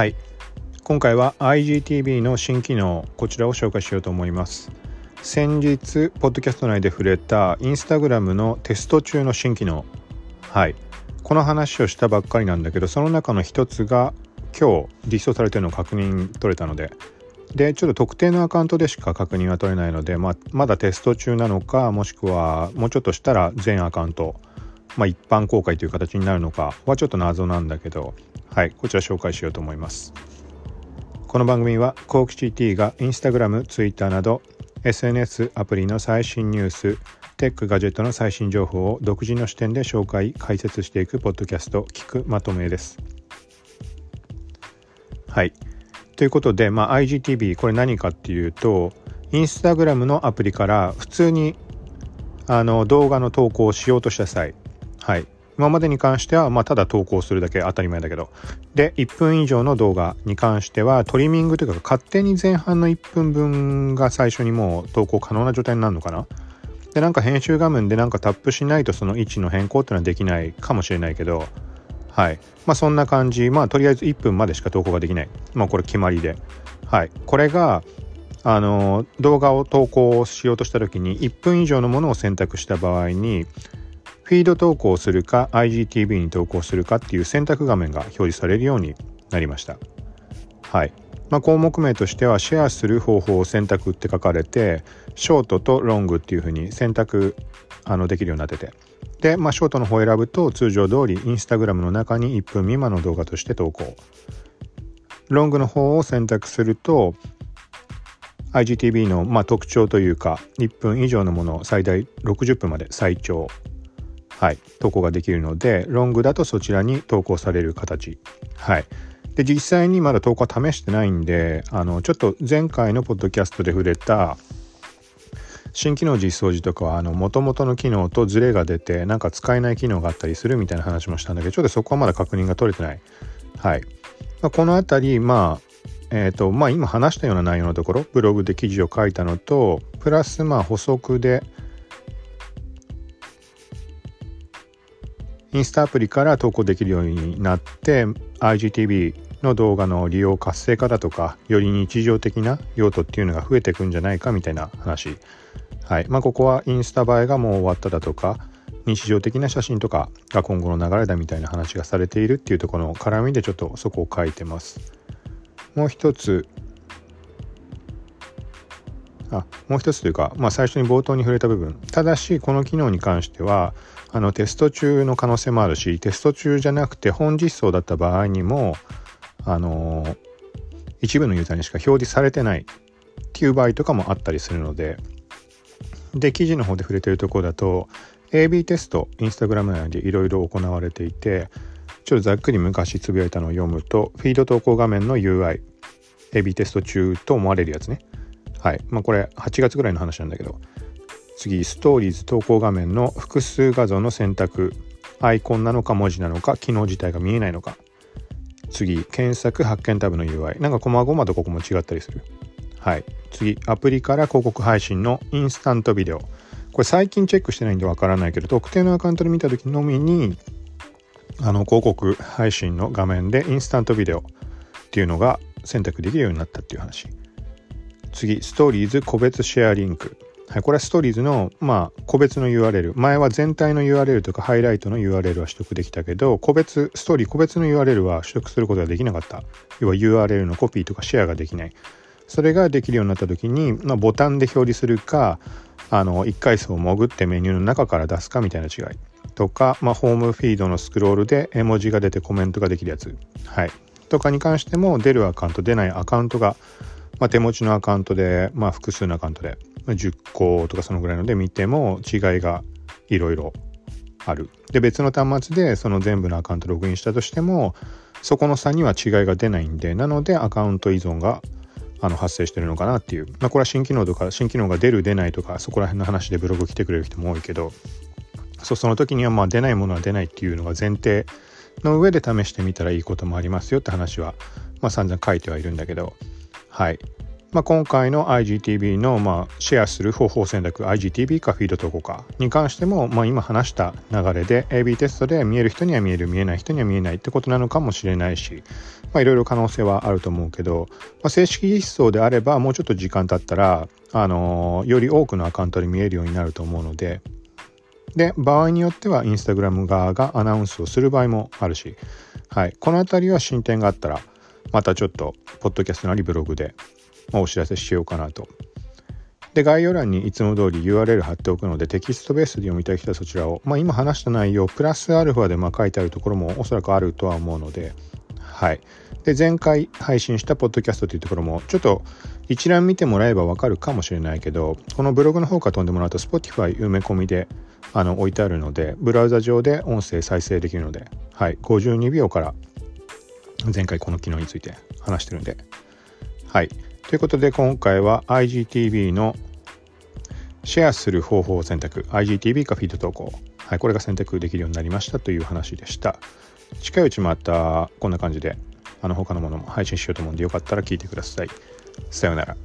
はい。今回は IGTV の新機能こちらを紹介しようと思います。先日ポッドキャスト内で触れたインスタグラムのテスト中の新機能。はい。この話をしたばっかりなんだけどその中の一つが今日実装されてるのを確認取れたので。でちょっと特定のアカウントでしか確認は取れないので、まあ、まだテスト中なのかもしくはもうちょっとしたら全アカウント、まあ、一般公開という形になるのかはちょっと謎なんだけどはいこちら紹介しようと思います。この番組はコークシティがインスタグラム、ツイッターなど SNS アプリの最新ニューステックガジェットの最新情報を独自の視点で紹介解説していくポッドキャスト聞くまとめです。はい。ということで、まあ、IGTV これ何かっていうとインスタグラムのアプリから普通にあの動画の投稿をしようとした際、はい、今までに関しては、まあ、ただ投稿するだけ当たり前だけど。で1分以上の動画に関してはトリミングというか勝手に前半の1分分が最初にもう投稿可能な状態になるのかな。でなんか編集画面でなんかタップしないとその位置の変更っていうのはできないかもしれないけど。はい。まあそんな感じ。まあとりあえず1分までしか投稿ができない。まあこれ決まりで。はい。これがあの動画を投稿しようとした時に1分以上のものを選択した場合にフィード投稿するか IGTV に投稿するかっていう選択画面が表示されるようになりました。はい。まあ、項目名としてはシェアする方法を選択って書かれてショートとロングっていうふうに選択あのできるようになってて。で、まあ、ショートの方を選ぶと通常通りインスタグラムの中に1分未満の動画として投稿。ロングの方を選択すると IGTV のまあ特徴というか1分以上のものを最大60分まで最長はい投稿ができるのでロングだとそちらに投稿される形はいで実際にまだ投稿は試してないんであのちょっと前回のポッドキャストで触れた新機能実装時とかはもともとの機能とズレが出てなんか使えない機能があったりするみたいな話もしたんだけどちょっとそこはまだ確認が取れてない。はい。まあ、この辺りまあえっ、ー、とまあ今話したような内容のところブログで記事を書いたのとプラスまあ補足でインスタアプリから投稿できるようになって IGTV の動画の利用活性化だとかより日常的な用途っていうのが増えていくんじゃないかみたいな話。はい。まあここはインスタ映えがもう終わっただとか日常的な写真とかが今後の流れだみたいな話がされているっていうところの絡みでちょっとそこを書いてます。もう一つあもう一つというか、まあ、最初に冒頭に触れた部分。ただしこの機能に関してはあのテスト中の可能性もあるしテスト中じゃなくて本実装だった場合にもあの一部のユーザーにしか表示されてないっていう場合とかもあったりするのでで記事の方で触れてるところだと AB テストインスタグラム内でいろいろ行われていてちょっとざっくり昔つぶやいたのを読むとフィード投稿画面の UI AB テスト中と思われるやつね。はい。まあこれ8月ぐらいの話なんだけど次ストーリーズ投稿画面の複数画像の選択。アイコンなのか文字なのか機能自体が見えないのか。次検索発見タブの UI なんか細々とここも違ったりする。はい。次アプリから広告配信のインスタントビデオ。これ最近チェックしてないんでわからないけど特定のアカウントで見た時のみにあの広告配信の画面でインスタントビデオっていうのが選択できるようになったっていう話。次ストーリーズ個別シェアリンクはい、これはストーリーズの、まあ、個別の URL。前は全体の URL とかハイライトの URL は取得できたけど、個別、ストーリー個別の URL は取得することができなかった。要は URL のコピーとかシェアができない。それができるようになった時に、まあ、ボタンで表示するか、あの、一階層を潜ってメニューの中から出すかみたいな違い。とか、まあ、ホームフィードのスクロールで絵文字が出てコメントができるやつ。はい。とかに関しても、出るアカウント、出ないアカウントが、まあ、手持ちのアカウントで、まあ、複数のアカウントでま10個とかそのぐらいので見ても違いがいろいろある。で別の端末でその全部のアカウントログインしたとしてもそこの差には違いが出ないんでなのでアカウント依存があの発生してるのかなっていう、まあ、これは新機能とか新機能が出る出ないとかそこら辺の話でブログ来てくれる人も多いけどそその時にはまあ出ないものは出ないっていうのが前提の上で試してみたらいいこともありますよって話は、まあ、散々書いてはいるんだけどはい。まあ、今回の IGTV のまあシェアする方法選択 IGTV かフィード投稿かに関しても、まあ、今話した流れで AB テストで見える人には見える見えない人には見えないってことなのかもしれないしいろいろ可能性はあると思うけど、まあ、正式実装であればもうちょっと時間経ったら、あの、より多くのアカウントで見えるようになると思うのでで場合によってはインスタグラム側がアナウンスをする場合もあるし、はい、この辺りは進展があったらまたちょっとポッドキャストなりブログでお知らせしようかなと。で概要欄にいつも通り URL 貼っておくのでテキストベースで読みたい人はそちらを、まあ、今話した内容プラスアルファでま書いてあるところもおそらくあるとは思うのではいで前回配信したポッドキャストというところもちょっと一覧見てもらえばわかるかもしれないけどこのブログの方から飛んでもらうと Spotify 埋め込みであの置いてあるのでブラウザ上で音声再生できるのではい52秒から前回この機能について話してるんで。はい。ということで今回は IGTV のシェアする方法を選択。IGTV かフィード投稿、はい、これが選択できるようになりましたという話でした。近いうちまたこんな感じであの他のものも配信しようと思うんでよかったら聞いてください。さようなら。